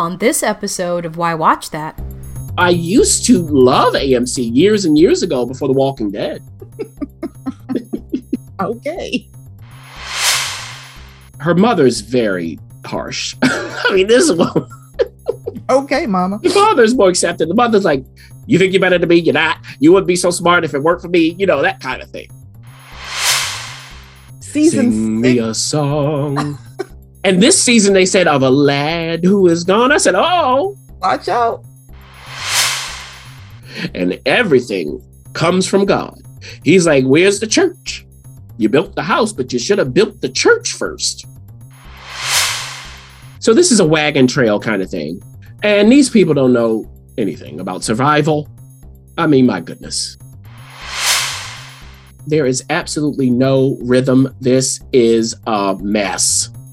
On this episode of Why Watch That, I used to love AMC years and years ago before The Walking Dead. Okay. Her mother's very harsh. I mean, this one, Okay, mama. the father's more accepting. The mother's like, "You think you're better than me? You're not. You wouldn't be so smart if it weren't for me." You know that kind of thing. Season Sing me six. a song. and this season, they said of a lad who is gone. I said, "Oh." Watch out. and everything comes from God. He's like, Where's the church? You built the house, but you should have built the church first. So, this is a wagon trail kind of thing. And these people don't know anything about survival. I mean, my goodness. There is absolutely no rhythm. This is a mess.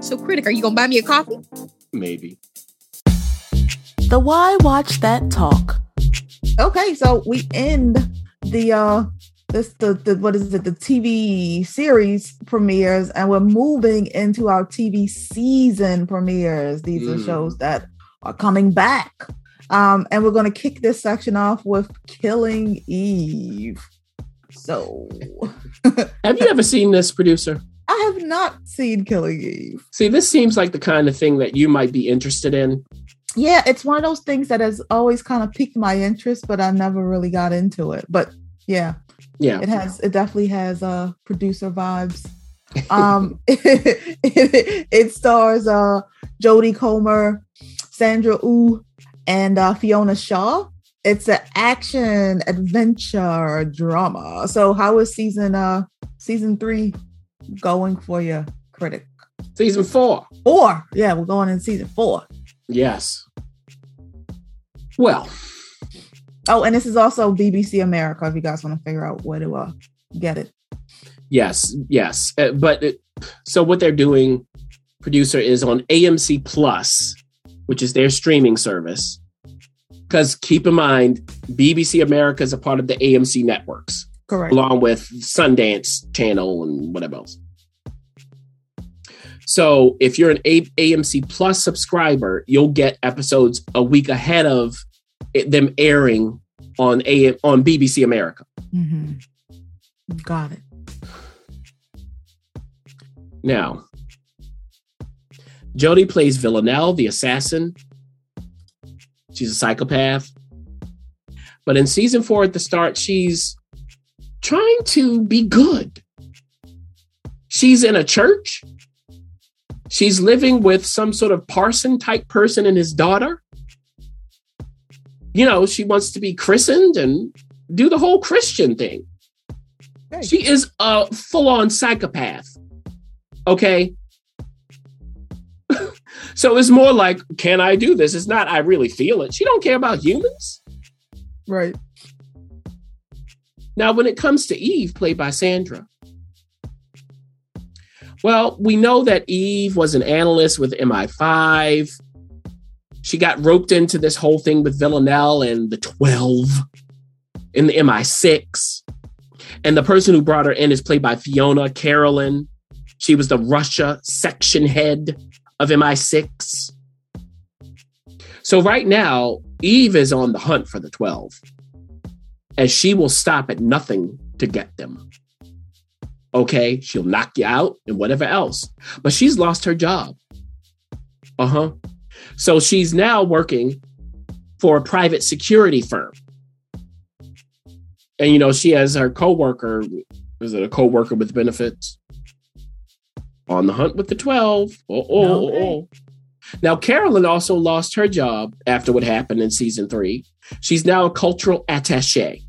So, Critic, are you going to buy me a coffee? Maybe. The Why Watch That Talk. Okay, so we end the uh this the, the what is it the TV series premieres and we're moving into our TV season premieres. These are Mm. shows that are coming back. Um and we're going to kick this section off with Killing Eve. So Have you ever seen this, producer? I have not seen Killing Eve. See, this seems like the kind of thing that you might be interested in. Yeah, it's one of those things that has always kind of piqued my interest, but I never really got into it. But yeah, Yeah. it has it definitely has uh producer vibes um it, it stars uh jodie comer sandra oo and uh fiona shaw it's an action adventure drama so how is season uh season three going for your critic Season four. four yeah we're going in season four. Yes. Well, Oh, and this is also bbc america if you guys want to figure out where to uh get it Yes, yes. Uh, but it, so what they're doing, producer, is on AMC Plus, which is their streaming service. Because keep in mind, BBC America is a part of the AMC networks, correct along with Sundance Channel and whatever else. So if you're an a- AMC Plus subscriber, you'll get episodes a week ahead of it, them airing on a on BBC America. Mhm. got it Now, Jodie plays Villanelle, the assassin. She's a psychopath. But in season four, at the start, she's trying to be good. She's in a church. She's living with some sort of parson type person and his daughter. You know, she wants to be christened and do the whole Christian thing. Right. She is a full on psychopath. Okay. so it's more like, can I do this? It's not, I really feel it. She don't care about humans. right Now, when it comes to Eve, played by Sandra, well, we know that Eve was an analyst with MI5. she got roped into this whole thing with Villanelle and the 12 in the MI6. And the person who brought her in is played by Fiona Carolyn. She was the Russia section head of MI6. So right now, Eve is on the hunt for the 12, as she will stop at nothing to get them. Okay, she'll knock you out and whatever else, but she's lost her job. Uh huh. So she's now working for a private security firm. And you know, she has her coworker, is it a coworker with benefits? On the hunt with the 12. Oh, oh, Okay. oh. Now, Carolyn also lost her job after what happened in season three. She's now a cultural attache.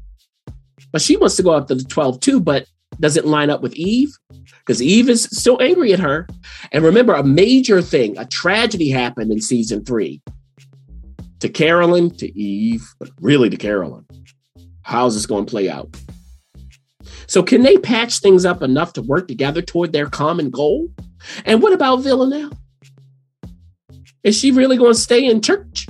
But she wants to go after the 12 too, but does it line up with Eve? Because Eve is still angry at her. And remember, a major thing, a tragedy happened in season three to Carolyn, to Eve, but really to Carolyn. How's this going to play out? So, can they patch things up enough to work together toward their common goal? And what about Villanelle? Is she really going to stay in church?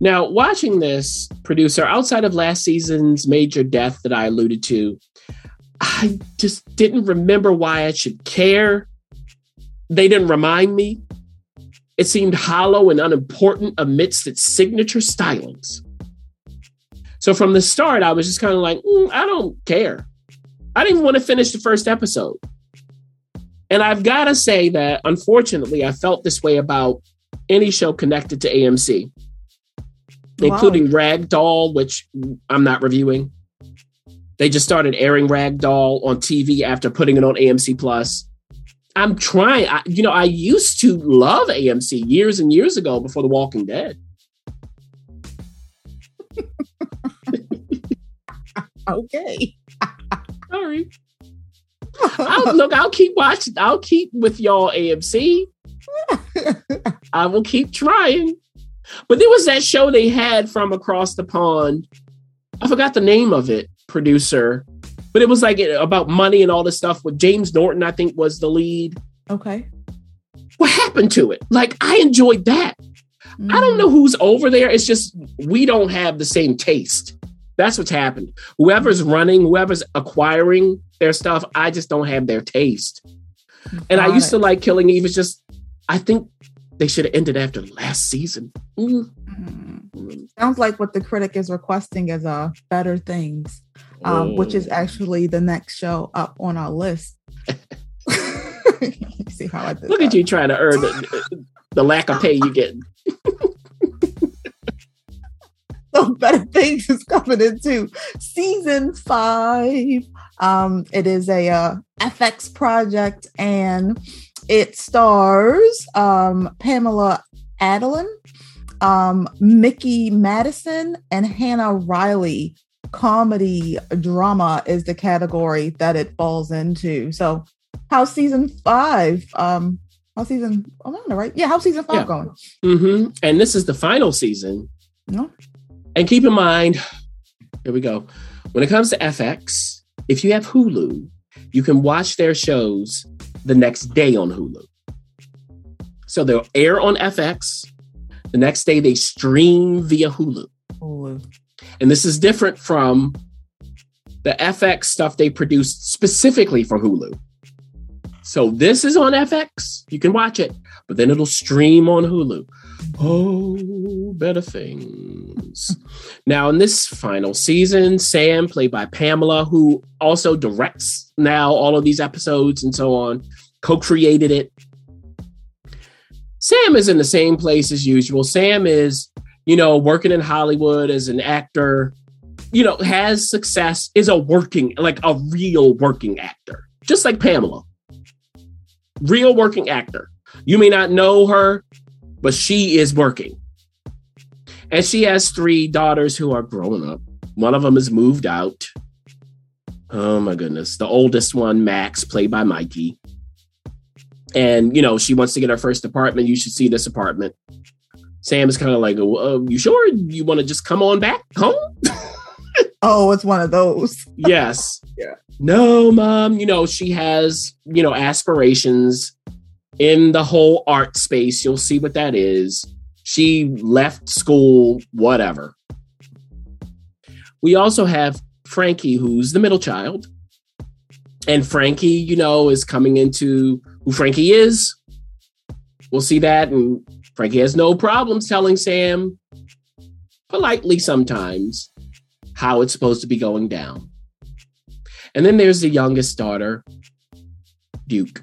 Now, watching this producer outside of last season's major death that I alluded to, I just didn't remember why I should care. They didn't remind me. It seemed hollow and unimportant amidst its signature stylings. So from the start, I was just kind of like, "Mm, I don't care. I didn't even want to finish the first episode. And I've got to say that, unfortunately, I felt this way about any show connected to AMC, Wow. including Ragdoll, which I'm not reviewing. They just started airing Ragdoll on TV after putting it on AMC Plus. I'm trying. I, you know, I used to love AMC years and years ago before The Walking Dead. Okay. Sorry. I'll, look, I'll keep watching. I'll keep with y'all AMC. I will keep trying. But there was that show they had from across the pond. I forgot the name of it, producer. But it was like about money and all this stuff with James Norton, I think was the lead. okay. What happened to it? Like, I enjoyed that. I Mm. don't know who's over there. It's just we don't have the same taste. That's what's happened. Whoever's running, whoever's acquiring their stuff, I just don't have their taste. And I Got used to like Killing Eve. It's just, I think they should have ended after last season. Mm. Mm. Sounds like what the critic is requesting is uh better things, um, which is Oh. actually the next show up on our list. See how I did Look at you trying to earn the, the lack of pay you get. so better things is coming into season five. Um, it is a uh, FX project and it stars um, Pamela Adlon, um, Mikey Madison, and Hannah Riley. Comedy drama is the category that it falls into. So, how season five? Um, how's season? I'm on the right. Yeah, how season five Yeah. going? hmm And this is the final season. No. And keep in mind, here we go. When it comes to FX, if you have Hulu, you can watch their shows the next day on Hulu. So they'll air on FX. The next day they stream via Hulu. Hulu. And this is different from the FX stuff they produced specifically for Hulu. So this is on FX. You can watch it, but then it'll stream on Hulu. Oh, better things. now, in this final season, Sam, played by Pamela, who also directs now all of these episodes and so on, co created it. Sam is in the same place as usual. Sam is you know, working in Hollywood as an actor, you know, has success, is a working, like a real working actor, just like Pamela. Real working actor. You may not know her, but she is working. And she has three daughters who are grown up. One of them has moved out. Oh my goodness. The oldest one, Max, played by Mikey. And, you know, she wants to get her first apartment. You should see this apartment. Sam is kind of like, uh, "You sure you want to just come on back home?" Oh, it's one of those. yes. Yeah. No, mom. You know she has you know aspirations in the whole art space. You'll see what that is. She left school, whatever. We also have Frankie, who's the middle child. And Frankie, you know, is coming into who Frankie is. We'll see that. And Frankie has no problems telling Sam, politely sometimes, how it's supposed to be going down. And then there's the youngest daughter, Duke,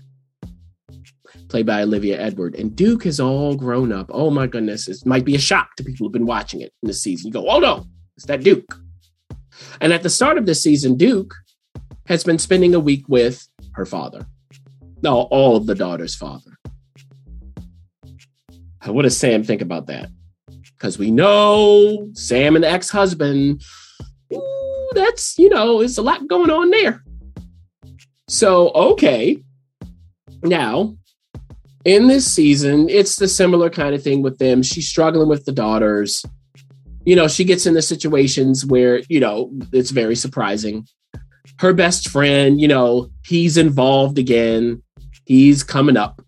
played by Olivia Edward. And Duke has all grown up. Oh my goodness, it might be a shock to people who've been watching it in the season. You go, oh no, it's that Duke. And at the start of this season, Duke has been spending a week with her father. No, all of the daughter's father. What does Sam think about that? Because we know Sam and the ex husband, that's, you know, it's a lot going on there. So, okay. Now, in this season, it's the similar kind of thing with them. She's struggling with the daughters. You know, she gets into situations where, you know, it's very surprising. Her best friend, you know, he's involved again. He's coming up.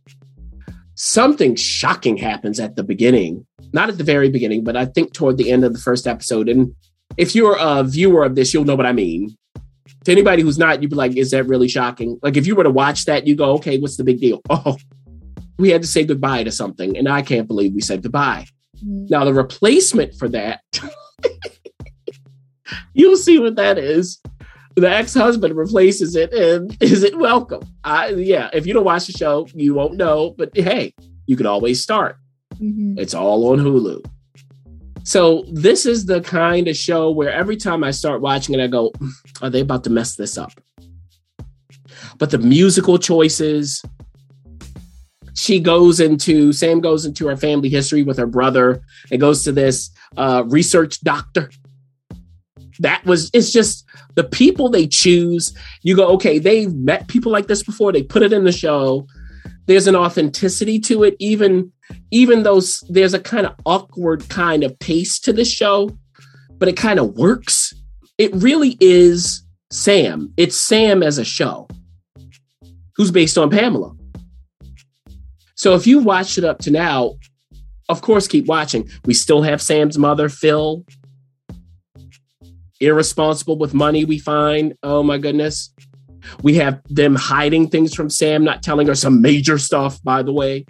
Something shocking happens at the beginning. Not at the very beginning, but I think toward the end of the first episode. And if you're a viewer of this, you'll know what I mean. To anybody who's not, you'd be like, is that really shocking? Like if you were to watch that, you go, okay, what's the big deal? Oh, we had to say goodbye to something. And I can't believe we said goodbye. Mm-hmm. Now, the replacement for that, you'll see what that is. The ex-husband replaces it and is it welcome? I yeah, if you don't watch the show, you won't know, but hey, you can always start. Mm-hmm. It's all on Hulu. So this is the kind of show where every time I start watching it, I go, are they about to mess this up? But the musical choices, she goes into Sam goes into her family history with her brother and goes to this uh, research doctor. That was it's just the people they choose. You go, okay, they've met people like this before. They put it in the show. There's an authenticity to it, even even though there's a kind of awkward kind of pace to this show, but it kind of works. It really is Sam. It's Sam as a show, who's based on Pamela. So if you watched it up to now, of course, keep watching. We still have Sam's mother, Phil, irresponsible with money, we find. Oh my goodness. We have them hiding things from Sam, not telling her some major stuff, by the way.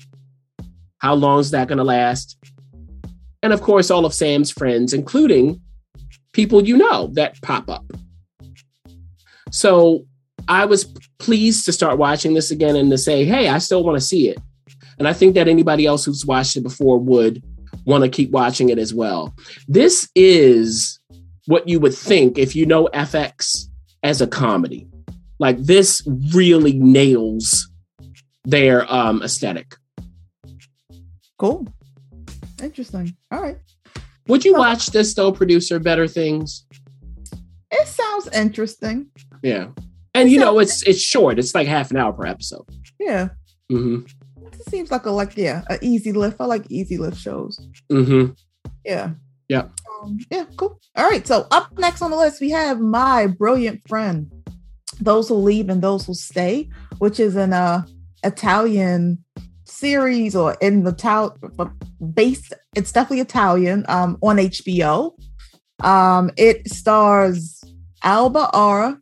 How long is that going to last? And of course, all of Sam's friends, including people you know that pop up. So I was pleased to start watching this again and to say, hey, I still want to see it. And I think that anybody else who's watched it before would want to keep watching it as well. This is what you would think if you know FX as a comedy. Like this really nails their um aesthetic. Cool. Interesting. All right. Would you watch this though, producer Better Things? It sounds interesting. Yeah. And it you know, it's it's short. It's like half an hour per episode. Yeah. Mm-hmm. Seems like a like yeah, an easy lift. I like easy lift shows. Mm-hmm. Yeah. Yeah. Um, yeah, cool. All right. So up next on the list, we have my brilliant friend, Those Who Leave and Those Who Stay, which is an uh Italian series or in the town based it's definitely italian um on hbo um it stars alba ara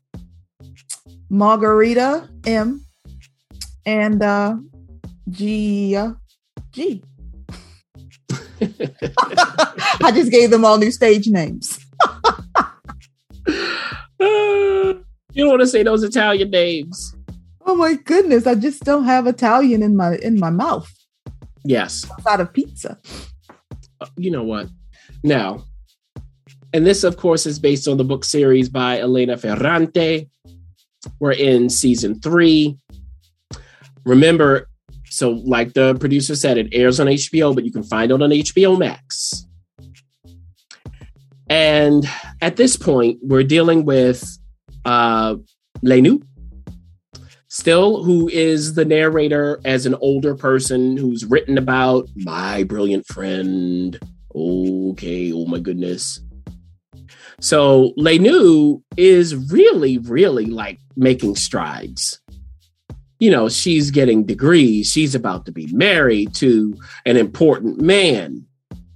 margarita m and uh g g i just gave them all new stage names you don't want to say those italian names Oh my goodness! I just don't have Italian in my in my mouth. Yes, outside of pizza. Uh, you know what? Now, and this, of course, is based on the book series by Elena Ferrante. We're in season three. Remember, so like the producer said, it airs on HBO, but you can find it on HBO Max. And at this point, we're dealing with uh, Lenu, still who is the narrator as an older person who's written about my brilliant friend. Okay oh my goodness. So Lenu is really really like making strides you know, she's getting degrees. She's about to be married to an important man.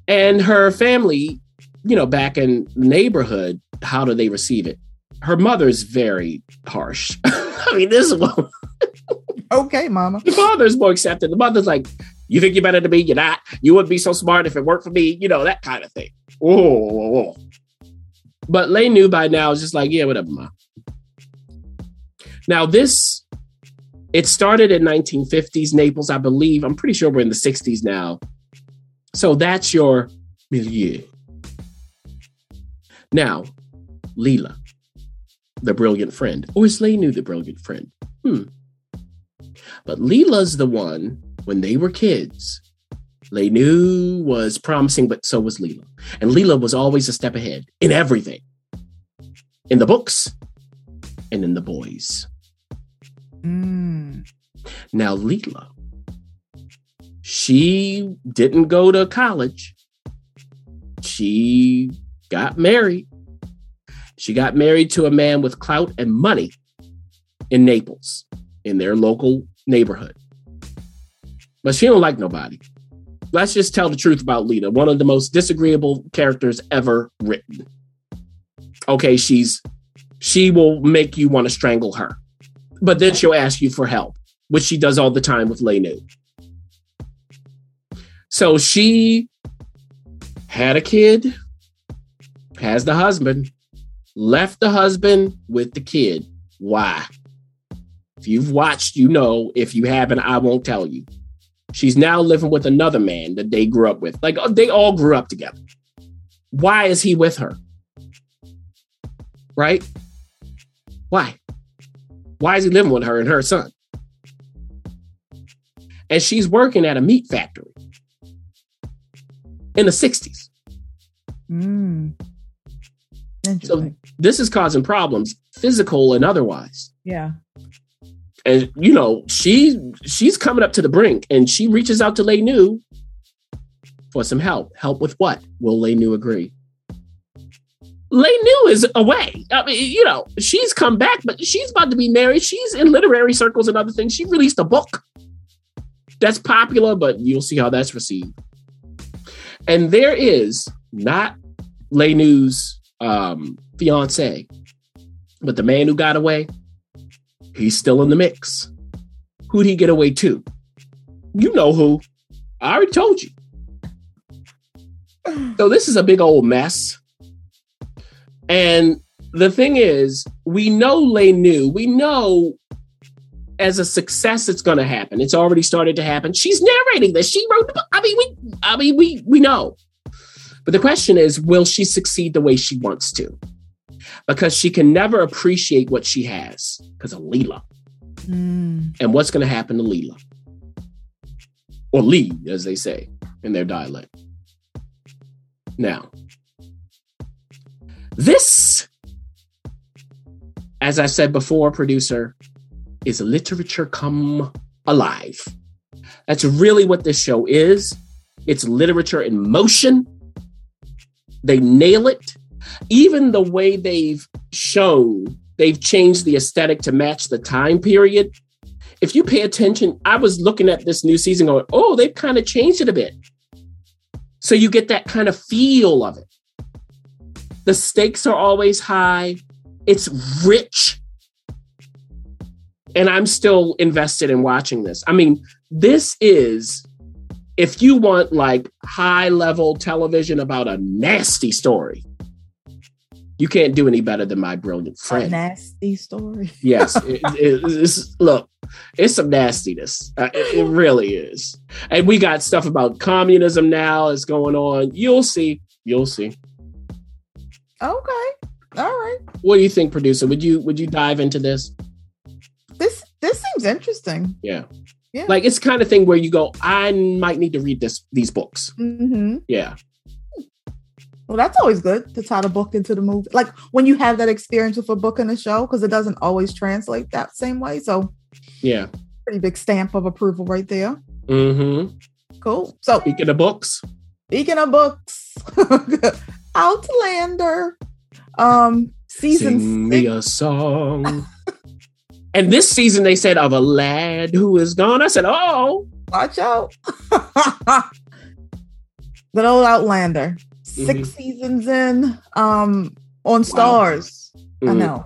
And her family, you know, back in neighborhood, how do they receive it? Her mother's very harsh. I mean, this is Okay, mama. the father's more accepted. The mother's like, you think you're better than me? You're not. You wouldn't be so smart if it worked for me. You know, that kind of thing. Whoa, whoa, whoa. But Lenu by now, it's just like, yeah, whatever, ma. Now, this, it started in 1950s Naples, I believe. I'm pretty sure we're in the 60s now. So that's your milieu. Now, Lila, the brilliant friend, or is Lenu the brilliant friend? Hmm. But Lila's the one when they were kids. Lenu was promising, but so was Lila. And Lila was always a step ahead in everything. In the books and in the boys. Mm. Now, Lila, she didn't go to college. She got married. She got married to a man with clout and money in Naples, in their local neighborhood. But she don't like nobody. Let's just tell the truth about Lita, one of the most disagreeable characters ever written. Okay, she's she will make you want to strangle her. But then she'll ask you for help, which she does all the time with Lenu. So she had a kid, has the husband, left the husband with the kid. Why? If you've watched, you know. If you haven't, I won't tell you. She's now living with another man that they grew up with. Like oh, they all grew up together. Why is he with her? Right? Why? Why is he living with her and her son? And she's working at a meat factory in the 60s. Mm. Interesting. This is causing problems, physical and otherwise. yeah. And you know, she she's coming up to the brink and she reaches out to Lenu for some help. Help with what? Will Lenu agree? Lenu is away. I mean, you know, she's come back, but she's about to be married. She's in literary circles and other things. She released a book that's popular, but you'll see how that's received. And there is not Lenu's um, fiance, but the man who got away, he's still in the mix. Who'd he get away to? You know who. I already told you. So this is a big old mess. And the thing is, we know Lenu, we know as a success it's going to happen. It's already started to happen. She's narrating this. She wrote the book. I mean, we I mean, we we know. But the question is, will she succeed the way she wants to? Because she can never appreciate what she has because of Lila. Mm. And what's going to happen to Lila? Or Lee, as they say in their dialect. Now, this, as I said before, producer, is literature come alive. That's really what this show is. It's literature in motion. They nail it. Even the way they've shown, they've changed the aesthetic to match the time period. If you pay attention, I was looking at this new season going, oh, they've kind of changed it a bit. So you get that kind of feel of it. The stakes are always high. It's rich. And I'm still invested in watching this. I mean, this is, if you want like high level television about a nasty story, you can't do any better than my brilliant A friend. nasty story. Yes, it, it- it's, look, it's some nastiness. Uh, it, it really is. And we got stuff about communism now is going on. You'll see. You'll see. Okay. All right. What do you think, producer? Would you would you dive into this? This this seems interesting. Yeah. Yeah. Like it's kind of thing where you go, I might need to read this these books. hmm Yeah. Well, that's always good to tie the book into the movie. Like when you have that experience with a book and a show, because it doesn't always translate that same way. So Yeah. pretty big stamp of approval right there. Mm-hmm. Cool. So Speaking of books, speaking of books, Outlander, um, season sing six. me a song. And this season they said of a lad who is gone. I said, oh, Watch out. Good old Outlander. 6 Mhm. seasons in. Um on stars. I Mhm. know.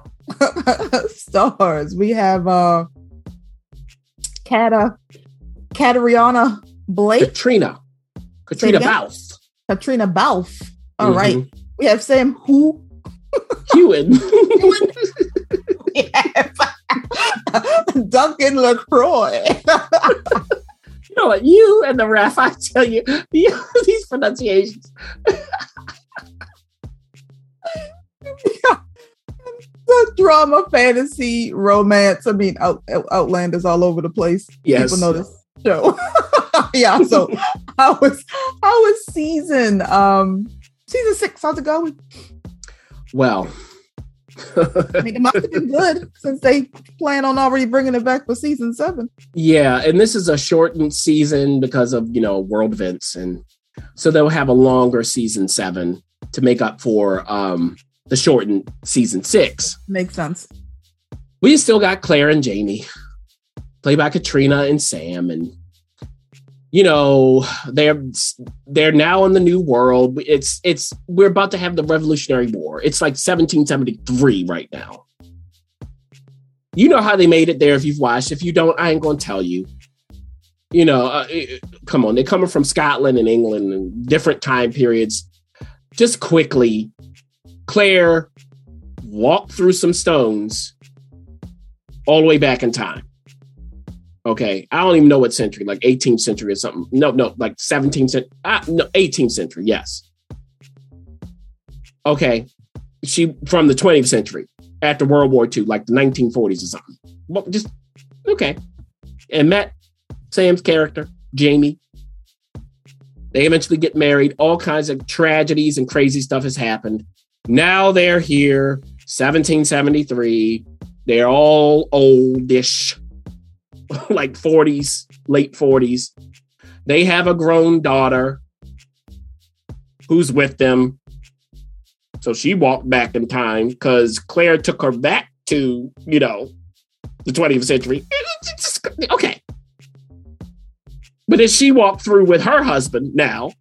stars. We have uh Cata Catriona Blake, Katrina. Katrina? Balfe. Katrina Balfe. All right. Mhm. We have Sam Who. Heughan. We have Duncan LaCroix. you know what? You and the ref, I tell you, you these pronunciations. the drama, fantasy, romance. I mean, out, out- Outlanders all over the place. Yes. People know this show. yeah. So how was how was season um season six? How's it going? Well, I mean, it must have been good since they plan on already bringing it back for season seven. yeah, and this is a shortened season because of you know world events, and so they'll have a longer season seven to make up for um the shortened season six. Makes sense. We still got Claire and Jamie, played by Katrina and Sam, and you know they're they're now in the new world. It's it's we're about to have the Revolutionary War. It's like 1773 right now. You know how they made it there if you've watched. If you don't, I ain't gonna tell you. You know, uh, it- come on, they're coming from Scotland and England and different time periods. Just quickly, Claire walked through some stones all the way back in time. Okay, I don't even know what century, like 18th century or something. No, no, like 17th century. Ah, no, 18th century. Yes. Okay, she from the 20th century after World War II, like the 1940s or something. Well, just okay, and met Sam's character, Jamie. They eventually get married. All kinds of tragedies and crazy stuff has happened. Now they're here, 1773. They're all oldish, like 40s, late 40s. They have a grown daughter who's with them. So she walked back in time because Claire took her back to, you know, the 20th century. Okay. But then she walked through with her husband now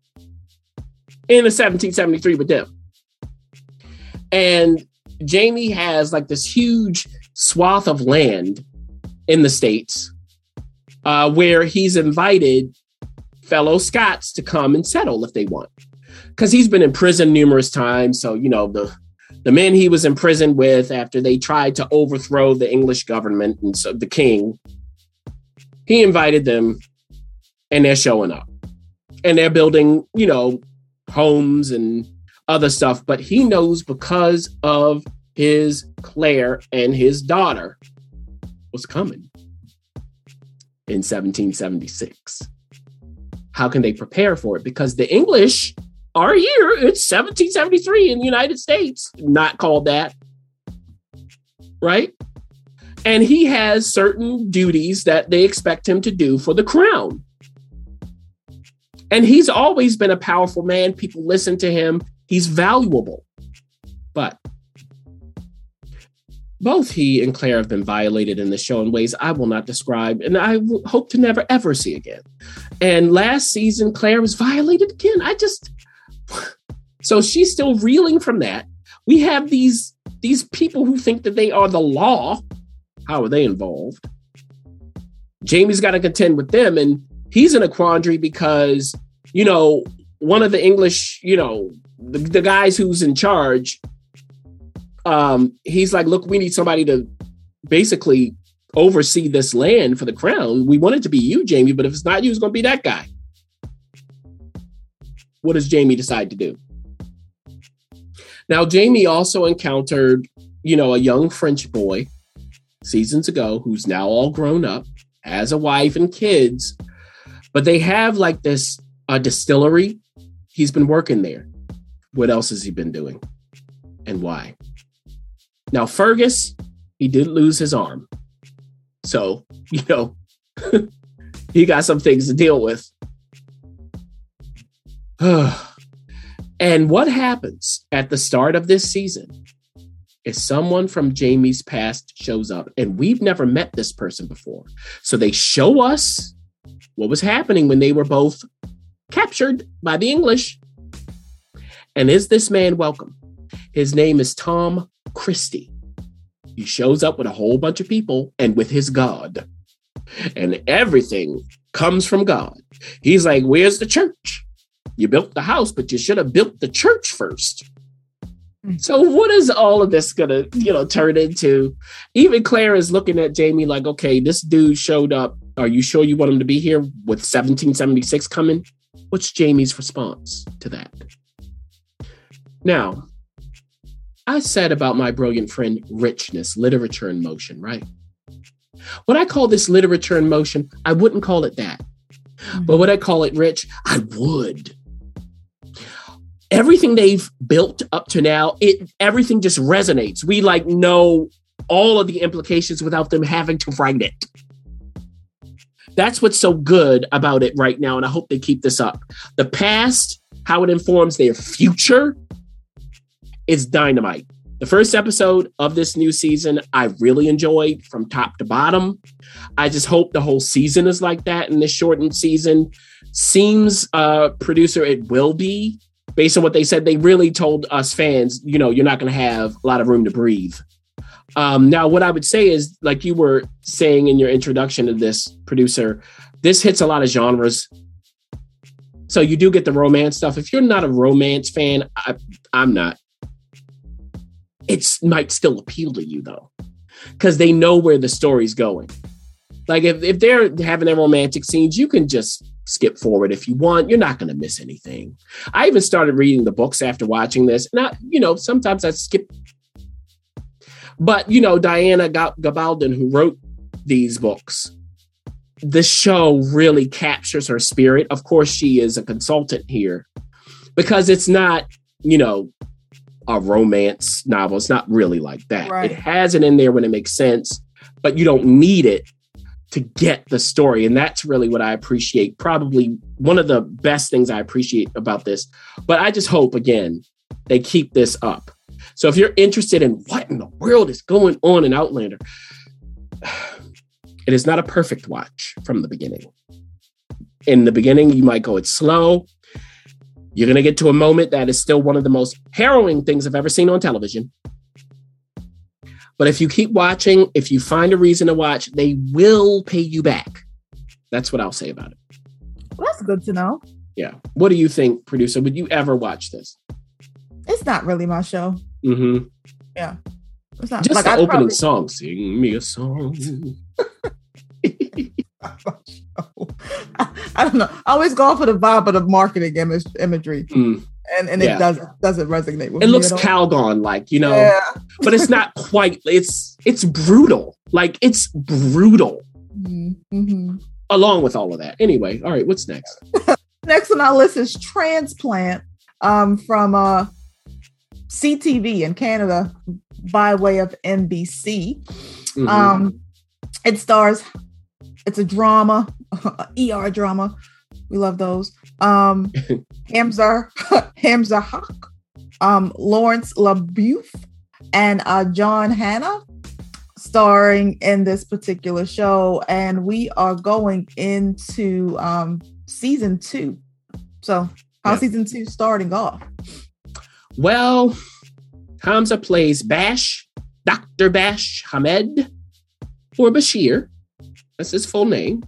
in the 1773 with them. And Jamie has like this huge swath of land in the States uh, where he's invited fellow Scots to come and settle if they want. Because he's been in prison numerous times. So, you know, the the men he was in prison with after they tried to overthrow the English government and so the king, he invited them and they're showing up. And they're building, you know, homes and other stuff, but he knows because of his Claire and his daughter was coming in 1776. How can they prepare for it? Because the English are here. It's 1773 in the United States, not called that. Right? And he has certain duties that they expect him to do for the crown. And he's always been a powerful man. People listen to him. He's valuable. But both he and Claire have been violated in the show in ways I will not describe and I hope to never ever see again. And last season, Claire was violated again. I just so she's still reeling from that. We have these these people who think that they are the law. How are they involved? Jamie's got to contend with them, and he's in a quandary because you know one of the English, you know, the, the guys who's in charge um, he's like, look, we need somebody to basically oversee this land for the crown. We want it to be you, Jamie, but if it's not you, it's going to be that guy. What does Jamie decide to do? Now, Jamie also encountered, you know, a young French boy seasons ago who's now all grown up, has a wife and kids, but they have like this uh, distillery. He's been working there. What else has he been doing? And why? Now, Fergus, he did lose his arm. So, you know, he got some things to deal with. and what happens at the start of this season is someone from Jamie's past shows up, and we've never met this person before. So they show us what was happening when they were both captured by the English. And is this man welcome? His name is Tom Christie. He shows up with a whole bunch of people and with his God. And everything comes from God. He's like, Where's the church? You built the house, but you should have built the church first. Hmm. So what is all of this gonna, you know, turn into? Even Claire is looking at Jamie like, okay, this dude showed up. Are you sure you want him to be here with 1776 coming? What's Jamie's response to that? Now, I said about my brilliant friend richness, literature in motion, right? What I call this literature in motion, I wouldn't call it that. Mm-hmm. But would I call it rich? I would. Everything they've built up to now, it everything just resonates. We like know all of the implications without them having to write it. That's what's so good about it right now, and I hope they keep this up. The past, how it informs their future, is dynamite. The first episode of this new season, I really enjoyed from top to bottom. I just hope the whole season is like that in this shortened season. Seems uh producer it will be based on what they said. They really told us fans, you know, you're not going to have a lot of room to breathe. Um, now, what I would say is, like you were saying in your introduction to this producer, this hits a lot of genres. So you do get the romance stuff. If you're not a romance fan, I, I'm not it might still appeal to you though, because they know where the story's going. Like if, if they're having their romantic scenes, you can just skip forward if you want. You're not going to miss anything. I even started reading the books after watching this. Not, you know, sometimes I skip. But, you know, Diana Gabaldon, who wrote these books, the show really captures her spirit. Of course, she is a consultant here because it's not, you know, a romance novel. It's not really like that. Right. It has it in there when it makes sense, but you don't need it to get the story. And that's really what I appreciate. Probably one of the best things I appreciate about this. But I just hope, again, they keep this up. So if you're interested in what in the world is going on in Outlander, it is not a perfect watch from the beginning. In the beginning, you might go, it's slow. You're going to get to a moment that is still one of the most harrowing things I've ever seen on television. But if you keep watching, if you find a reason to watch, they will pay you back. That's what I'll say about it. Well, that's good to know. Yeah. What do you think, producer? Would you ever watch this? It's not really my show. Mm-hmm. Yeah. It's not just like, the I'd opening probably... song. Sing me a song. I, I, don't know. I always go for the vibe of the marketing image, imagery. Mm. And, and yeah. it doesn't doesn't resonate with. It looks Calgon like, you know, yeah. but it's not quite it's it's brutal. Like it's brutal. Mm-hmm. Along with all of that. Anyway, all right, what's next? next on our list is Transplant um, from uh, CTV in Canada by way of NBC. Mm-hmm. Um, it stars it's a drama, ER drama. We love those. Um, Hamza, Hamza Haq, um, Laurence Leboeuf, and uh, John Hannah starring in this particular show. And we are going into um, season two. So, how's yeah. season two starting off? Well, Hamza plays Bash, Dr. Bash Hamed, or Bashir. That's his full name.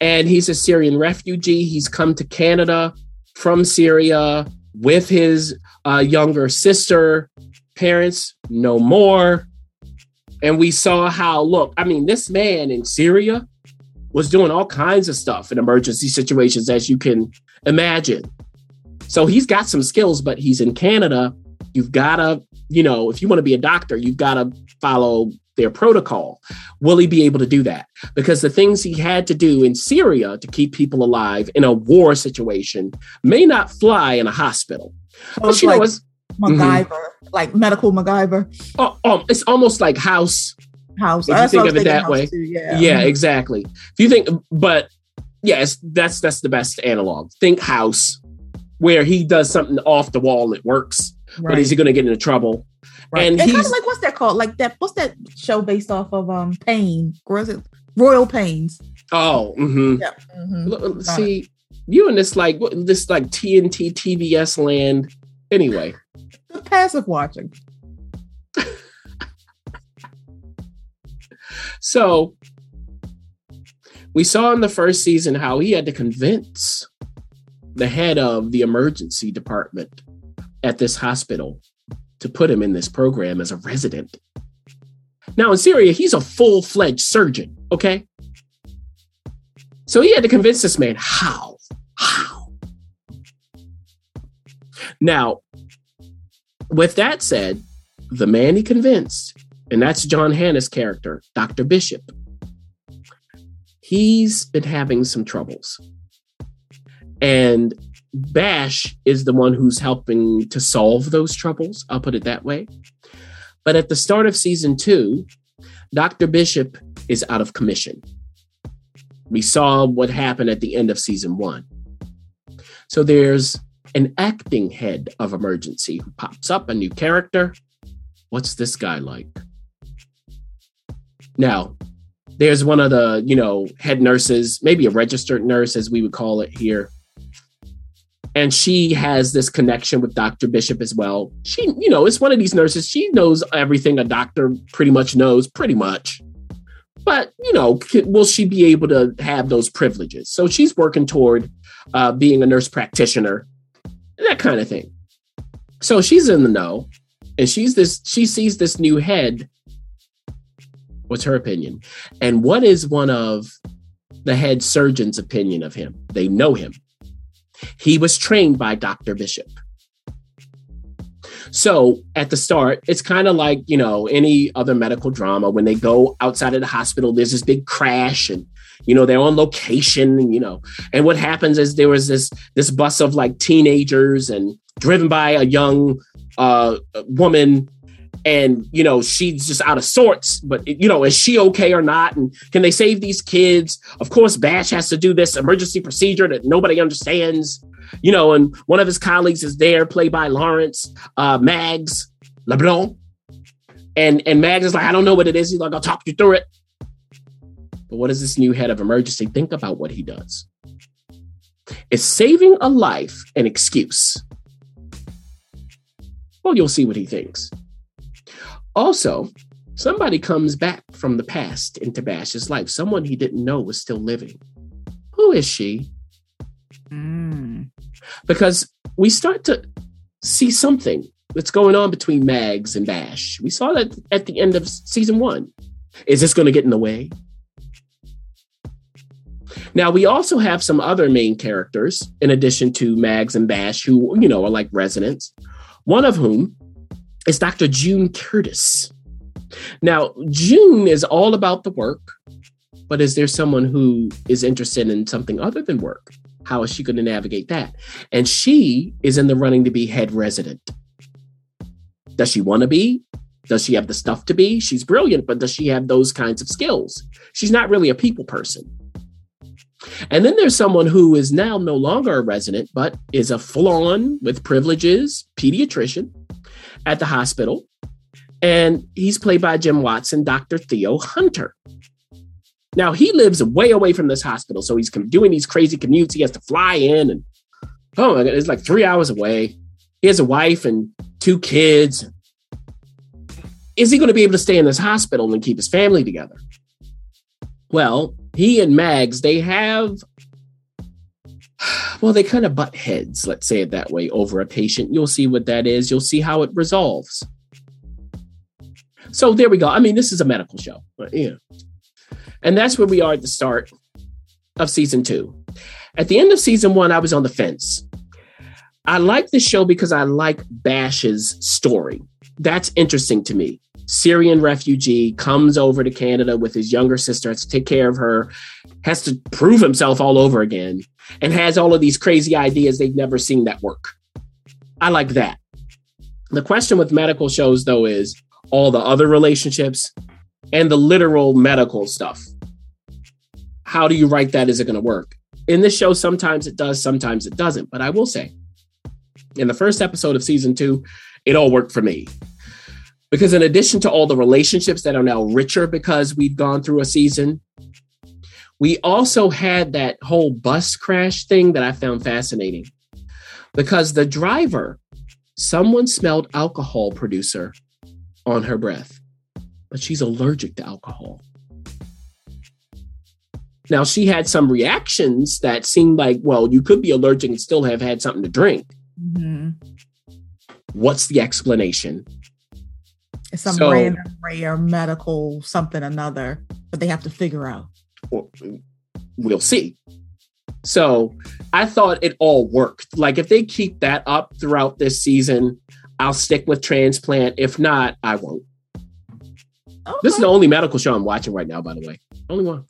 And he's a Syrian refugee. He's come to Canada from Syria with his uh, younger sister. Parents no more. And we saw how, look, I mean, this man in Syria was doing all kinds of stuff in emergency situations, as you can imagine. So he's got some skills, but he's in Canada. You've got to, you know, if you want to be a doctor, you've got to follow their protocol. Will he be able to do that? Because the things he had to do in Syria to keep people alive in a war situation may not fly in a hospital. So but, you like know, it's, MacGyver, mm-hmm. like medical MacGyver. Oh, um, it's almost like House. House. If you think of it that way. Too, yeah. Yeah, exactly. If you think, but yes, that's that's the best analog. Think House, where he does something off the wall and it works. but is he going to get into trouble? Right. And And, kind he's of like what's that called? Like that. What's that show based off of um Pain? Or is it Royal Pains? oh, hmm Yeah. mhm. Look, see, you in this like this like TNT TBS land. Anyway, The passive watching. so we saw in the first season how he had to convince the head of the emergency department at this hospital to put him in this program as a resident. Now in Syria, he's a full-fledged surgeon, okay? So he had to convince this man how? How? Now, with that said, the man he convinced, and that's John Hannah's character, Dr. Bishop, he's been having some troubles. And Bash is the one who's helping to solve those troubles. I'll put it that way. But at the start of season two, Dr. Bishop is out of commission. We saw what happened at the end of season one. So there's an acting head of emergency who pops up, a new character. What's this guy like? Now, there's one of the, you know, head nurses, maybe a registered nurse, as we would call it here. And she has this connection with Dr. Bishop as well. She, you know, is one of these nurses. She knows everything a doctor pretty much knows, pretty much. But, you know, will she be able to have those privileges? So she's working toward uh, being a nurse practitioner, that kind of thing. So she's in the know, and she's this. She sees this new head. What's her opinion? And what is one of the head surgeon's opinion of him? They know him. He was trained by Dr. Bishop. So at the start, it's kind of like, you know, any other medical drama. When they go outside of the hospital, there's this big crash and, you know, they're on location and, you know, and what happens is there was this, this bus of like teenagers and driven by a young uh, woman and you know she's just out of sorts but you know is she okay or not? And can they save these kids? Of course bash has to do this emergency procedure that nobody understands you know and one of his colleagues is there played by Laurence uh mags Leboeuf. And and mags is like i don't know what it is. He's like i'll talk you through it. But what does this new head of emergency think about what he does? Is saving a life an excuse? Well you'll see what he thinks also, somebody comes back from the past into Bash's life, someone he didn't know was still living. Who is she? Mm. Because we start to see something that's going on between Mags and Bash. We saw that at the end of season one. Is this going to get in the way? Now, we also have some other main characters in addition to Mags and Bash who, you know, are like residents. One of whom is Dr. June Curtis. Now, June is all about the work, but is there someone who is interested in something other than work? How is she going to navigate that? And she is in the running to be head resident. Does she want to be? Does she have the stuff to be? She's brilliant, but does she have those kinds of skills? She's not really a people person. And then there's someone who is now no longer a resident, but is a full on with privileges pediatrician at the hospital. And he's played by Jim Watson, Dr. Theo Hunter. Now, he lives way away from this hospital. So he's doing these crazy commutes. He has to fly in and, oh my God, it's like three hours away. He has a wife and two kids. Is he going to be able to stay in this hospital and keep his family together? Well, he and Mags, they have well, they kind of butt heads, let's say it that way, over a patient. You'll see what that is. You'll see how it resolves. So there we go. I mean, this is a medical show. But, yeah. And that's where we are at the start of season two. At the end of season one, I was on the fence. I like this show because I like Bash's story. That's interesting to me. Syrian refugee comes over to Canada with his younger sister, has to take care of her, has to prove himself all over again, and has all of these crazy ideas they've never seen that work. I like that. The question with medical shows, though, is all the other relationships and the literal medical stuff. How do you write that? Is it going to work? In this show, sometimes it does, sometimes it doesn't. But I will say, in the first episode of season two, it all worked for me. Because in addition to all the relationships that are now richer because we've gone through a season, we also had that whole bus crash thing that I found fascinating. Because the driver, someone smelled alcohol producer on her breath, but she's allergic to alcohol. Now, she had some reactions that seemed like, well, you could be allergic and still have had something to drink. Mhm. What's the explanation? It's some So- random rare medical something another, but they have to figure out. Well, see. So I thought it all worked. Like if they keep that up throughout this season, I'll stick with transplant. If not, I won't. This is the only medical show I'm watching right now, by the way. Only one.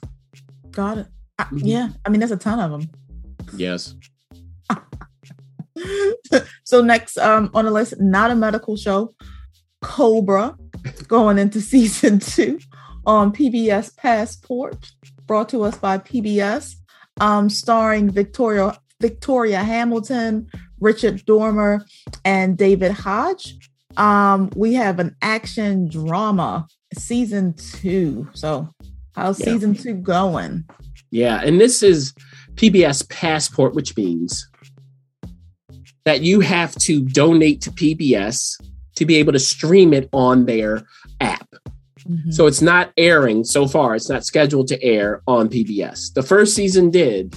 got it. I- Mhm. Yeah, I mean, there's a ton of them. Yes. so next um, on the list, not a medical show, Cobra, going into season two on PBS Passport, brought to us by PBS, um, starring Victoria Victoria Hamilton, Richard Dormer, and David Hodge. Um, we have an action drama season two. So how's Yeah. season two going? Yeah. And this is PBS Passport, which means that you have to donate to PBS to be able to stream it on their app. Mhm. So it's not airing so far. It's not scheduled to air on PBS. The first season did.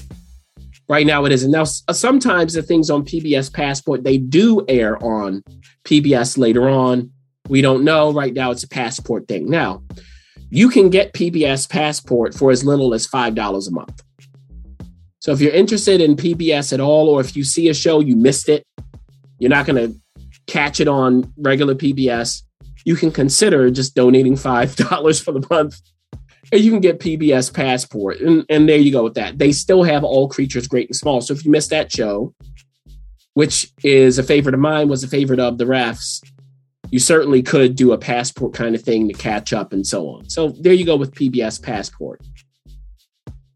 Right now it isn't. Now sometimes the things on PBS Passport they do air on PBS later on. We don't know. Right now it's a passport thing. Now you can get PBS Passport for as little as five dollars a month. So if you're interested in PBS at all, or if you see a show you missed it, you're not going to catch it on regular PBS you can consider just donating five dollars for the month. And you can get pbs passport and, and there you go with that. They still have all creatures great and small. So if you missed that show which is a favorite of mine was a favorite of the refs you certainly could do a passport kind of thing to catch up and so on. So there you go with pbs passport.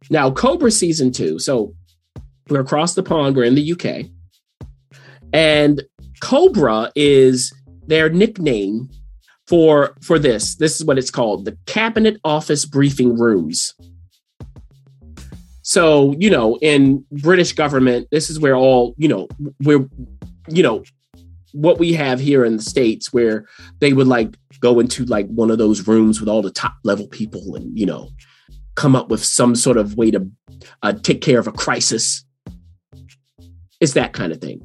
Now cobra season two. So we're across the pond we're in the uk and cobra is their nickname for for this. This is what it's called the cabinet office briefing rooms. So you know in british government this is where all you know where you know what we have here in the states where they would like go into like one of those rooms with all the top level people and you know come up with some sort of way to uh, take care of a crisis. It's that kind of thing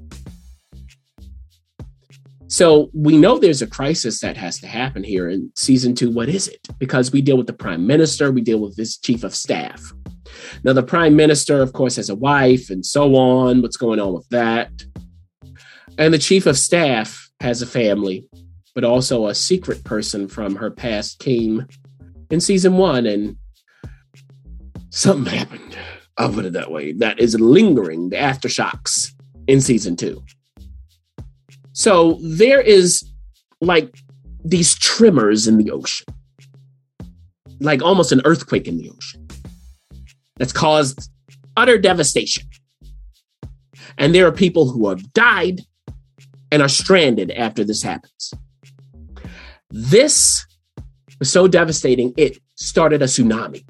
so we know there's a crisis that has to happen here in season two. What is it? Because we deal with the prime minister, we deal with his chief of staff. Now, the prime minister, of course, has a wife and so on. What's going on with that? And the chief of staff has a family, but also a secret person from her past came in season one, and something happened. I'll put it that way. That is lingering, the aftershocks in season two. So there is like these tremors in the ocean, like almost an earthquake in the ocean that's caused utter devastation. And there are people who have died and are stranded after this happens. This was so devastating, it started a tsunami.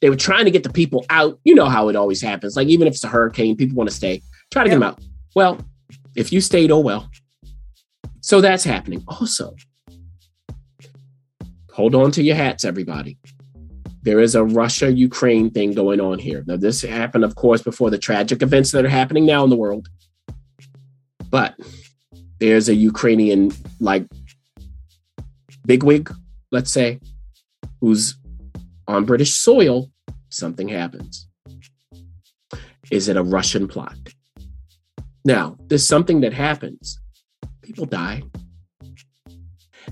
They were trying to get the people out. You know how it always happens. Like, even if it's a hurricane, people want to stay. Try to get them out. Well, if you stayed, oh well. So that's happening. Also, hold on to your hats, everybody. There is a Russia Ukraine thing going on here. Now, this happened, of course, before the tragic events that are happening now in the world. But there's a Ukrainian, like, bigwig, let's say, who's on British soil. Something happens. Is it a Russian plot? Now, there's something that happens. People die,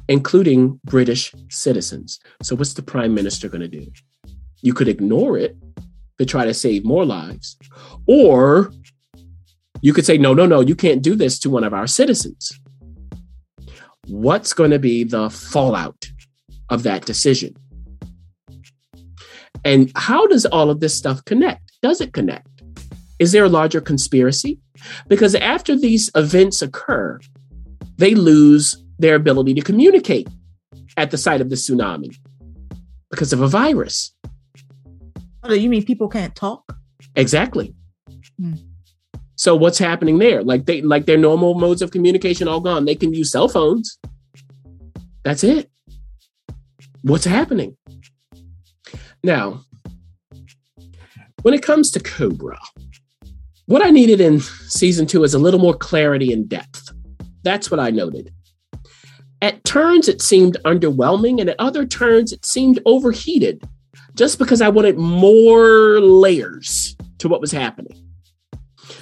including British citizens. So, what's the prime minister going to do? You could ignore it to try to save more lives, or you could say, no, no, no, you can't do this to one of our citizens. What's going to be the fallout of that decision? And how does all of this stuff connect? Does it connect? Is there a larger conspiracy? Because after these events occur, they lose their ability to communicate at the site of the tsunami because of a virus. Oh, you mean people can't talk? Exactly. Hmm. So what's happening there? Like they like their normal modes of communication all gone. They can use cell phones. That's it. What's happening? Now, when it comes to Cobra, what I needed in season two is a little more clarity and depth. That's what I noted. At turns, it seemed underwhelming, and at other turns, it seemed overheated just because I wanted more layers to what was happening.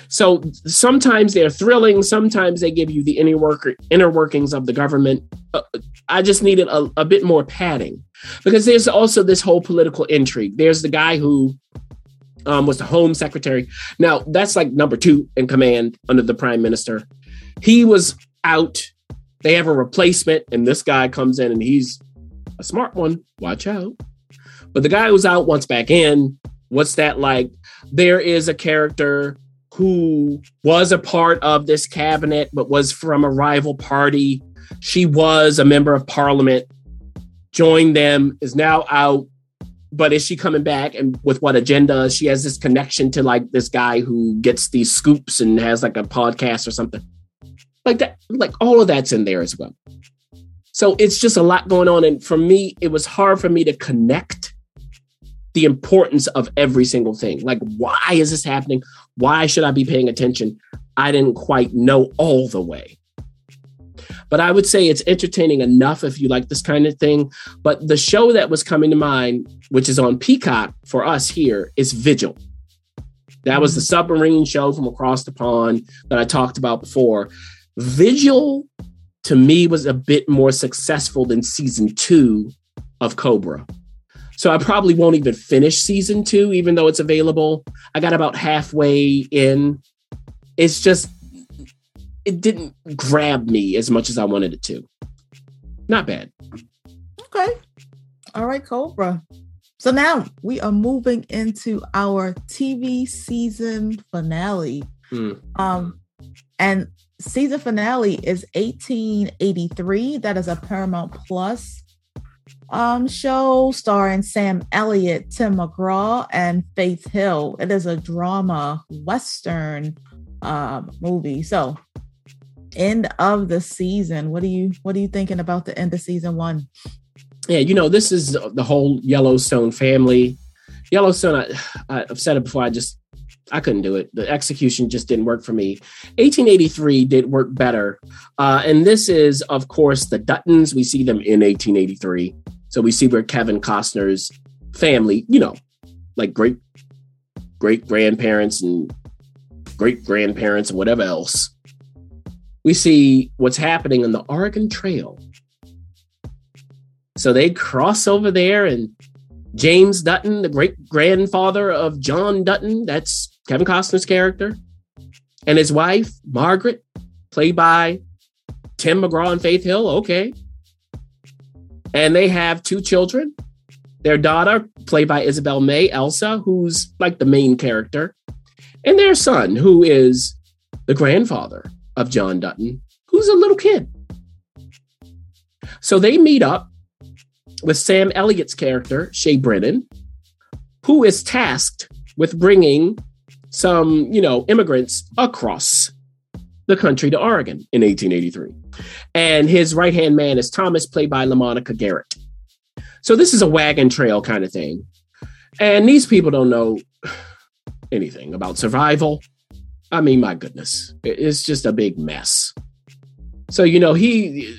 So sometimes they're thrilling, sometimes they give you the inner, worker, inner workings of the government. Uh, I just needed a, a bit more padding because there's also this whole political intrigue. There's the guy who um, was the home secretary. Now, that's like number two in command under the prime minister. He was out they have a replacement, and this guy comes in and he's a smart one. Watch out. But the guy who's out wants back in. What's that like? There is a character who was a part of this cabinet, but was from a rival party. She was a member of parliament, joined them, is now out. But is she coming back? And with what agenda? She has this connection to like this guy who gets these scoops and has like a podcast or something. Like that like all of that's in there as well. So it's just a lot going on. And for me it was hard for me to connect the importance of every single thing. Like why is this happening? Why should i be paying attention? I didn't quite know all the way but i would say it's entertaining enough if you like this kind of thing but the show that was coming to mind which is on peacock for us here is vigil that was the submarine show from across the pond that i talked about before Vigil to me was a bit more successful than season two of Cobra. So I probably won't even finish season two, even though it's available. I got about halfway in. It's just, it didn't grab me as much as I wanted it to. Not bad. Okay. All right, Cobra. So now we are moving into our TV season finale. Hmm. Um, and season finale is 1883. That is a Paramount Plus um show starring Sam Elliott, Tim McGraw, and Faith Hill. It is a drama western um movie. So end of the season. What are you what are you thinking about the end of season one? Yeah, you know, this is the whole Yellowstone family. Yellowstone, I, I've said it before, I just I couldn't do it. The execution just didn't work for me. 1883 did work better. Uh, and this is, of course, the Duttons. We see them in 1883. So we see where Kevin Costner's family, you know, like great great grandparents and great grandparents and whatever else. We see what's happening on the Oregon Trail. So they cross over there and James Dutton, the great grandfather of John Dutton, that's Kevin Costner's character, and his wife, Margaret, played by Tim McGraw and Faith Hill. Okay. And they have two children. Their daughter, played by Isabel May, Elsa, who's like the main character, and their son, who is the grandfather of John Dutton, who's a little kid. So they meet up with Sam Elliott's character, Shea Brennan, who is tasked with bringing some, you know, immigrants across the country to Oregon in 1883. And his right hand man is Thomas, played by LaMonica Garrett. So this is a wagon trail kind of thing. And these people don't know anything about survival. I mean, my goodness, it's just a big mess. So, you know, he,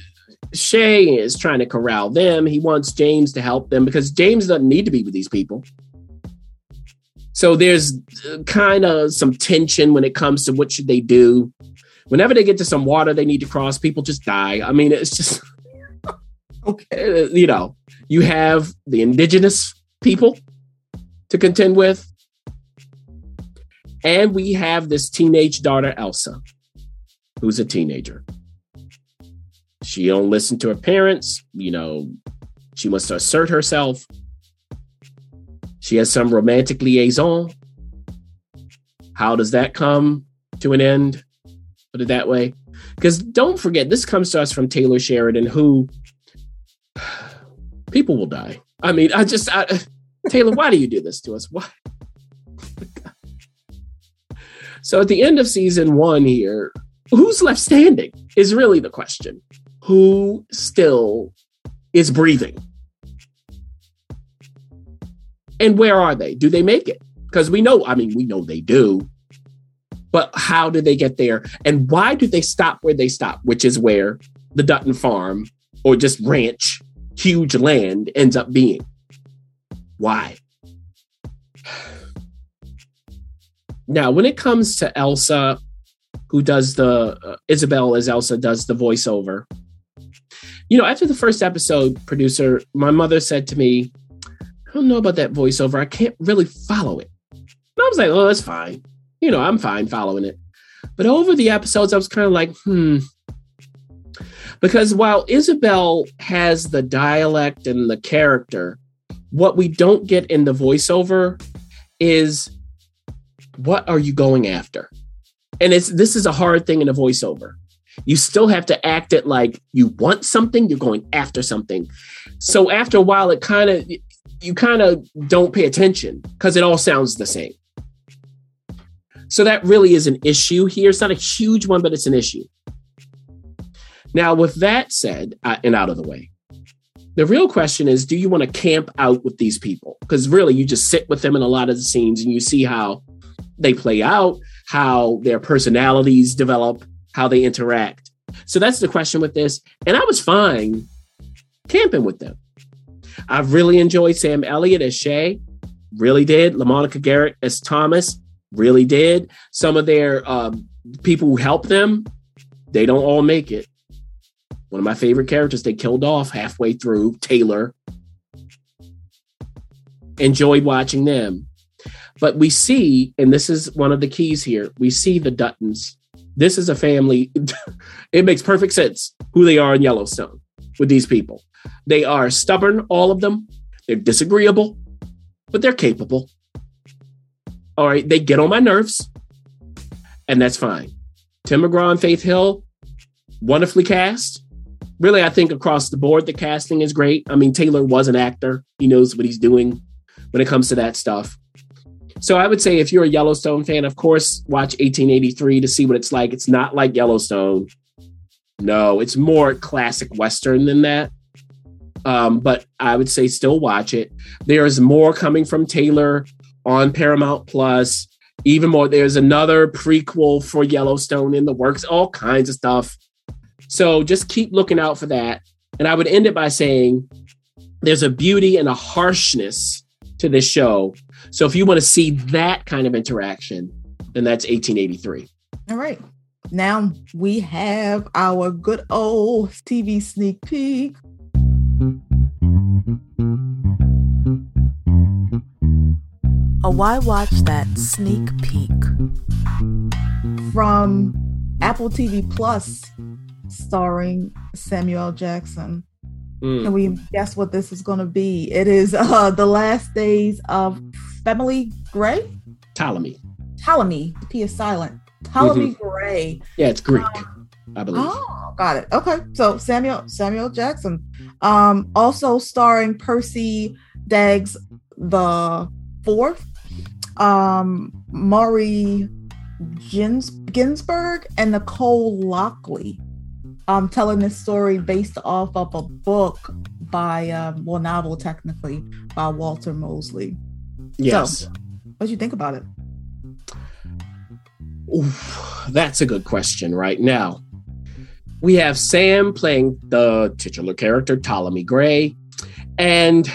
Shea is trying to corral them. He wants James to help them because James doesn't need to be with these people. So there's uh, kind of some tension when it comes to what should they do. Whenever they get to some water they need to cross, people just die. I mean, it's just okay. You know, you have the indigenous people to contend with, and we have this teenage daughter Elsa, who's a teenager. She don't listen to her parents. You know, she wants to assert herself. She has some romantic liaison. How does that come to an end? Put it that way. Because don't forget, this comes to us from Taylor Sheridan, who people will die. I mean, I just, I, Taylor, why do you do this to us? Why? So at the end of season one here, who's left standing is really the question. Who still is breathing? And where are they? Do they make it? Because we know, I mean, we know they do. But how did they get there? And why do they stop where they stop, which is where the Dutton farm or just ranch, huge land ends up being? Why? Now, when it comes to Elsa, who does the uh, Isabel as Elsa does the voiceover, you know, after the first episode, producer, my mother said to me, I don't know about that voiceover. I can't really follow it. And I was like, oh, that's fine. You know, I'm fine following it. But over the episodes, I was kind of like, hmm. Because while Isabel has the dialect and the character, what we don't get in the voiceover is what are you going after? And it's this is a hard thing in a voiceover. You still have to act it like you want something, you're going after something. So after a while, it kind of you kind of don't pay attention because it all sounds the same. So that really is an issue here. It's not a huge one, but it's an issue. Now, with that said, uh, and out of the way, the real question is do you want to camp out with these people? Because really, you just sit with them in a lot of the scenes and you see how they play out, how their personalities develop, how they interact. So that's the question with this. And I was fine camping with them. I've really enjoyed Sam Elliott as Shea, really did. LaMonica Garrett as Thomas, really did. Some of their um, people who help them, they don't all make it. One of my favorite characters they killed off halfway through, Taylor. Enjoyed watching them. But we see, and this is one of the keys here, we see the Duttons. This is a family. it makes perfect sense who they are in Yellowstone with these people. They are stubborn, all of them. They're disagreeable, but they're capable. All right, they get on my nerves, and that's fine. Tim McGraw and Faith Hill, wonderfully cast. Really, I think across the board, the casting is great. I mean, Taylor was an actor, he knows what he's doing when it comes to that stuff. So I would say if you're a Yellowstone fan, of course, watch 1883 to see what it's like. It's not like Yellowstone. No, it's more classic Western than that. Um, but I would say still watch it. There's more coming from Taylor on Paramount Plus. Even more, there's another prequel for Yellowstone in the works, all kinds of stuff. So just keep looking out for that. And I would end it by saying there's a beauty and a harshness to this show so if you want to see that kind of interaction, then that's 1883. All right. Now we have our good old TV sneak peek. A Why Watch That sneak peek from Apple TV Plus, starring Samuel Jackson. Mm. Can we guess what this is going to be? It is uh, the last days of Family Gray? Ptolemy. Ptolemy. The P is silent. Ptolemy mm-hmm. Gray. Yeah, it's Greek, um, I believe. Oh, got it. Okay. So Samuel Samuel Jackson. Um, also starring Percy Daggs the fourth, um, Maury Gins- Ginsberg, and Nicole Lockley. Um, telling this story based off of a book by, um, well, novel technically by Walter Mosley. Yes. So, what do you think about it? Oof, that's a good question right now. We have Sam playing the titular character, Ptolemy Gray. And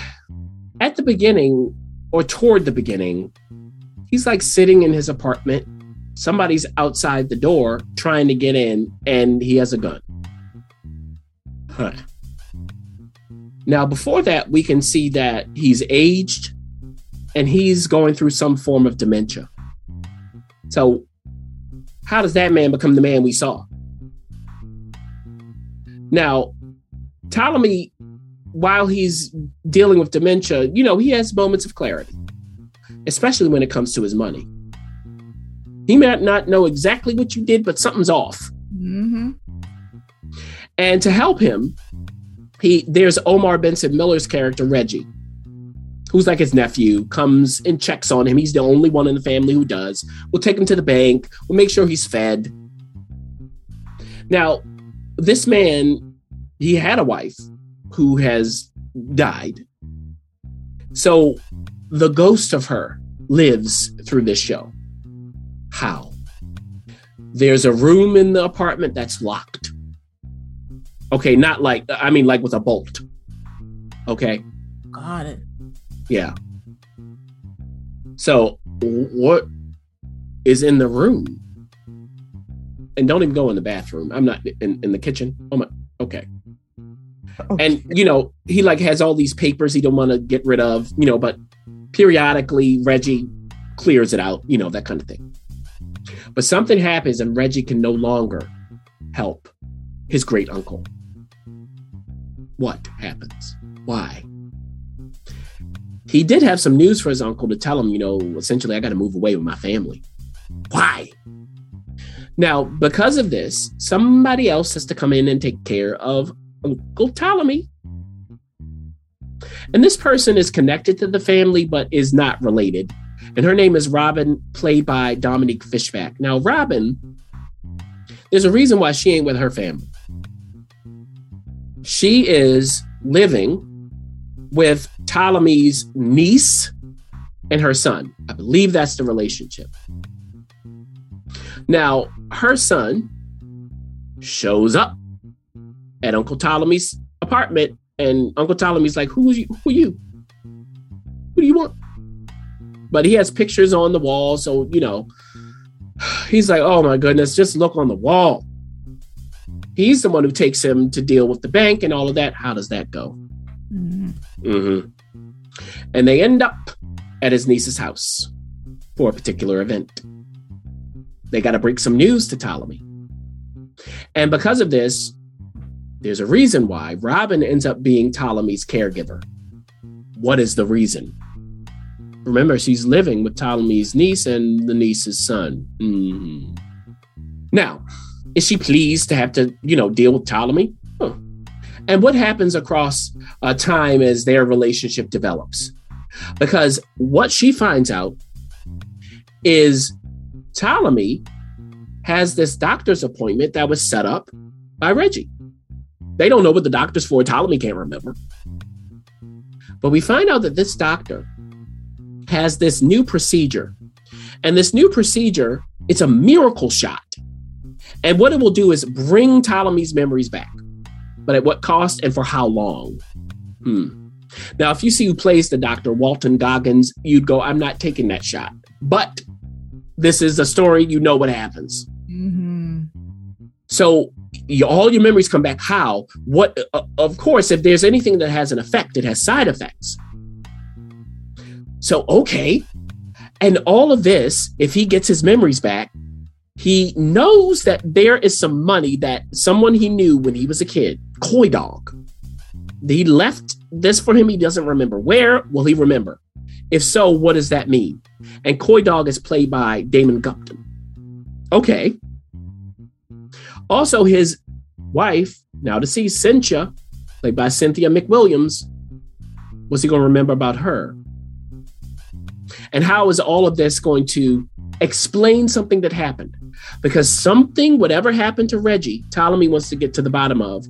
at the beginning, or toward the beginning, he's like sitting in his apartment. Somebody's outside the door trying to get in, and he has a gun. Huh. Now, before that, we can see that he's aged and he's going through some form of dementia. So, how does that man become the man we saw? Now, Ptolemy, while he's dealing with dementia, you know, he has moments of clarity, especially when it comes to his money. He might not know exactly what you did, but something's off. Mm-hmm. And to help him, he there's Omar Benson Miller's character Reggie, who's like his nephew, comes and checks on him. He's the only one in the family who does. We'll take him to the bank. We'll make sure he's fed. Now, this man, he had a wife who has died. So the ghost of her lives through this show. How? There's a room in the apartment that's locked. Okay, not like, I mean, like with a bolt. Okay. Got it. Yeah. So, what is in the room? And don't even go in the bathroom. I'm not in, in the kitchen. Oh my. Okay. Oh, and you know, he like has all these papers he don't want to get rid of. You know, but periodically Reggie clears it out. You know that kind of thing. But something happens, and Reggie can no longer help his great uncle. What happens? Why? He did have some news for his uncle to tell him, you know, essentially, I got to move away with my family. Why? Now, because of this, somebody else has to come in and take care of Uncle Ptolemy. And this person is connected to the family, but is not related. And her name is Robin, played by Dominique Fishback. Now, Robin, there's a reason why she ain't with her family. She is living with Ptolemy's niece and her son. I believe that's the relationship. Now, her son shows up at Uncle Ptolemy's apartment, and Uncle Ptolemy's like, "Who are you? Who are you? Who do you want?" But he has pictures on the wall, so you know, he's like, "Oh my goodness, just look on the wall." He's the one who takes him to deal with the bank and all of that. How does that go? Mhm. Mm-hmm. And they end up at his niece's house for a particular event. They got to break some news to Ptolemy. And because of this, there's a reason why Robin ends up being Ptolemy's caregiver. What is the reason? Remember, she's living with Ptolemy's niece and the niece's son. Mhm. Now, is she pleased to have to, you know, deal with Ptolemy? And what happens across uh, time as their relationship develops? Because what she finds out is Ptolemy has this doctor's appointment that was set up by Reggie. They don't know what the doctor's for. Ptolemy can't remember. But we find out that this doctor has this new procedure. And this new procedure, it's a miracle shot. And what it will do is bring Ptolemy's memories back. But at what cost and for how long? Hmm. Now, if you see who plays the doctor, Walton Goggins, you'd go, I'm not taking that shot. But this is a story, you know what happens. Mhm. So you, all your memories come back. How? What? Uh, of course, if there's anything that has an effect, it has side effects. So okay, and all of this, if he gets his memories back, he knows that there is some money that someone he knew when he was a kid, Coy Dog. He left this for him. He doesn't remember where. Will he remember? If so, what does that mean? And Coy Dog is played by Damon Gupton. Okay. Also, his wife, now deceased, Cynthia, played by Cynthia McWilliams, what's he going to remember about her? And how is all of this going to explain something that happened? Because something, whatever happened to Reggie, Ptolemy wants to get to the bottom of,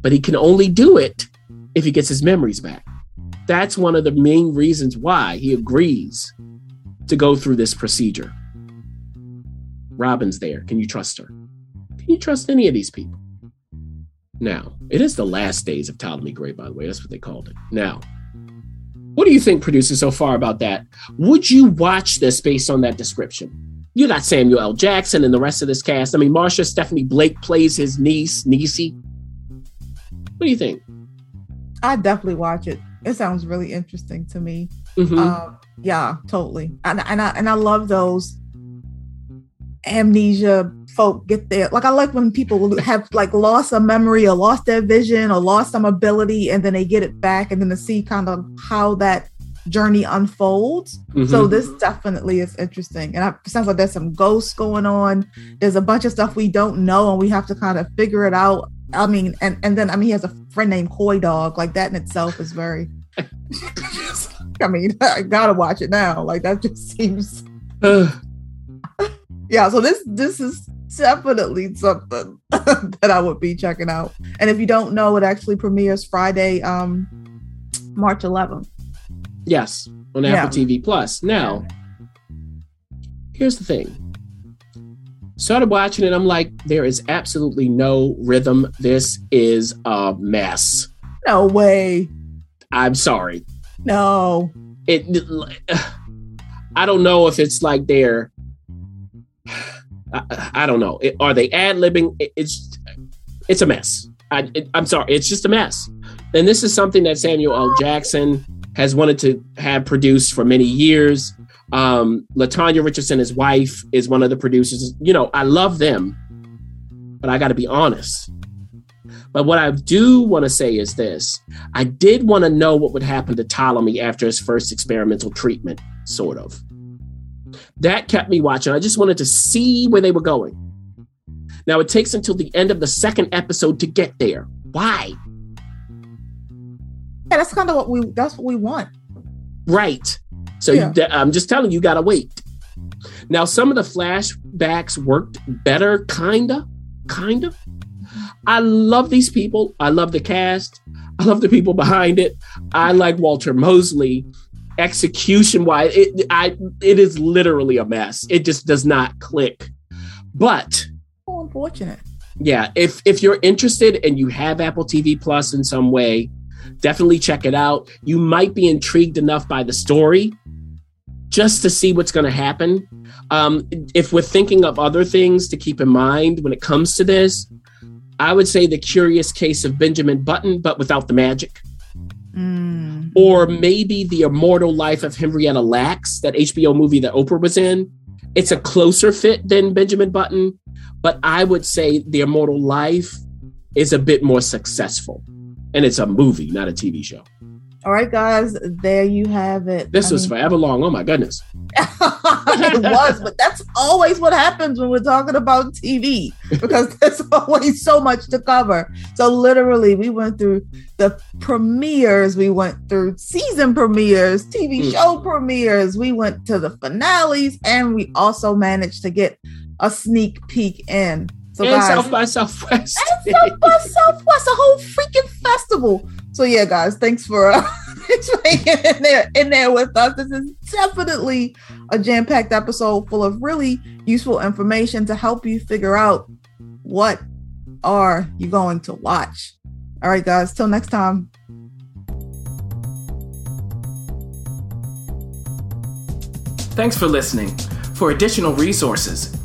but he can only do it if he gets his memories back. That's one of the main reasons why he agrees to go through this procedure. Robin's there. Can you trust her? Can you trust any of these people? Now, it is the last days of Ptolemy Gray, by the way. That's what they called it. Now, what do you think, producer, so far about that? Would you watch this based on that description? You got Samuel L. Jackson and the rest of this cast. I mean, Marsha Stephanie Blake plays his niece, Niecy. What do you think? I definitely watch it. It sounds really interesting to me. Mhm. Um, yeah, totally. And and I and I love those amnesia folk get there. Like I like when people have like lost a memory or lost their vision or lost some ability and then they get it back and then to see kind of how that journey unfolds. So Mhm. this definitely is interesting, and I, it sounds like there's some ghosts going on. There's a bunch of stuff we don't know, and we have to kind of figure it out. I mean, and and then I mean, he has a friend named Coy Dog. Like that in itself is very. I mean, I gotta watch it now. Like that just seems. Yeah, so this this is definitely something that I would be checking out. And if you don't know, it actually premieres Friday, um, March 11th. Yes, on Yeah. Apple TV Plus. Now, here's the thing. Started watching it, I'm like, there is absolutely no rhythm. This is a mess. No way. I'm sorry. No. It. I don't know if it's like they're. I, I don't know. It, are they ad libbing? It, it's it's a mess. I, I'm sorry. It's just a mess. And this is something that Samuel L. Jackson has wanted to have produced for many years. Um, Latanya Richardson, his wife, is one of the producers. You know, I love them, but I got to be honest. But what I do want to say is this I did want to know what would happen to Ptolemy after his first experimental treatment, sort of. That kept me watching. I just wanted to see where they were going. Now, it takes until the end of the second episode to get there. Why? Yeah, that's kind of what we that's what we want. Right. So Yeah. you, I'm just telling you, you got to wait. Now, some of the flashbacks worked better, kinda, kind of. I love these people. I love the cast. I love the people behind it. I like Walter Mosley. Execution wise, it I it is literally a mess. It just does not click. But Oh, unfortunate. yeah, if if you're interested and you have Apple TV Plus in some way, definitely check it out. You might be intrigued enough by the story just to see what's going to happen. Um, if we're thinking of other things to keep in mind when it comes to this, I would say the curious case of Benjamin Button, but without the magic. Mm. Or maybe the immortal life of Henrietta Lacks, that HBO movie that Oprah was in. It's a closer fit than Benjamin Button, but I would say the immortal life is a bit more successful. And it's a movie, not a TV show. All right, guys, there you have it. This I was mean- forever long. Oh my goodness. it was, but that's always what happens when we're talking about TV because there's always so much to cover. So literally, we went through the premieres, we went through season premieres, TV Mm. show premieres, we went to the finales, and we also managed to get a sneak peek in. So and guys, South by Southwest. and South by Southwest, a whole freaking festival. So yeah, guys, thanks for uh, thanks for hanging in there in there with us. This is definitely a jam-packed episode full of really useful information to help you figure out what are you going to watch. All right, guys, till next time. Thanks for listening. For additional resources,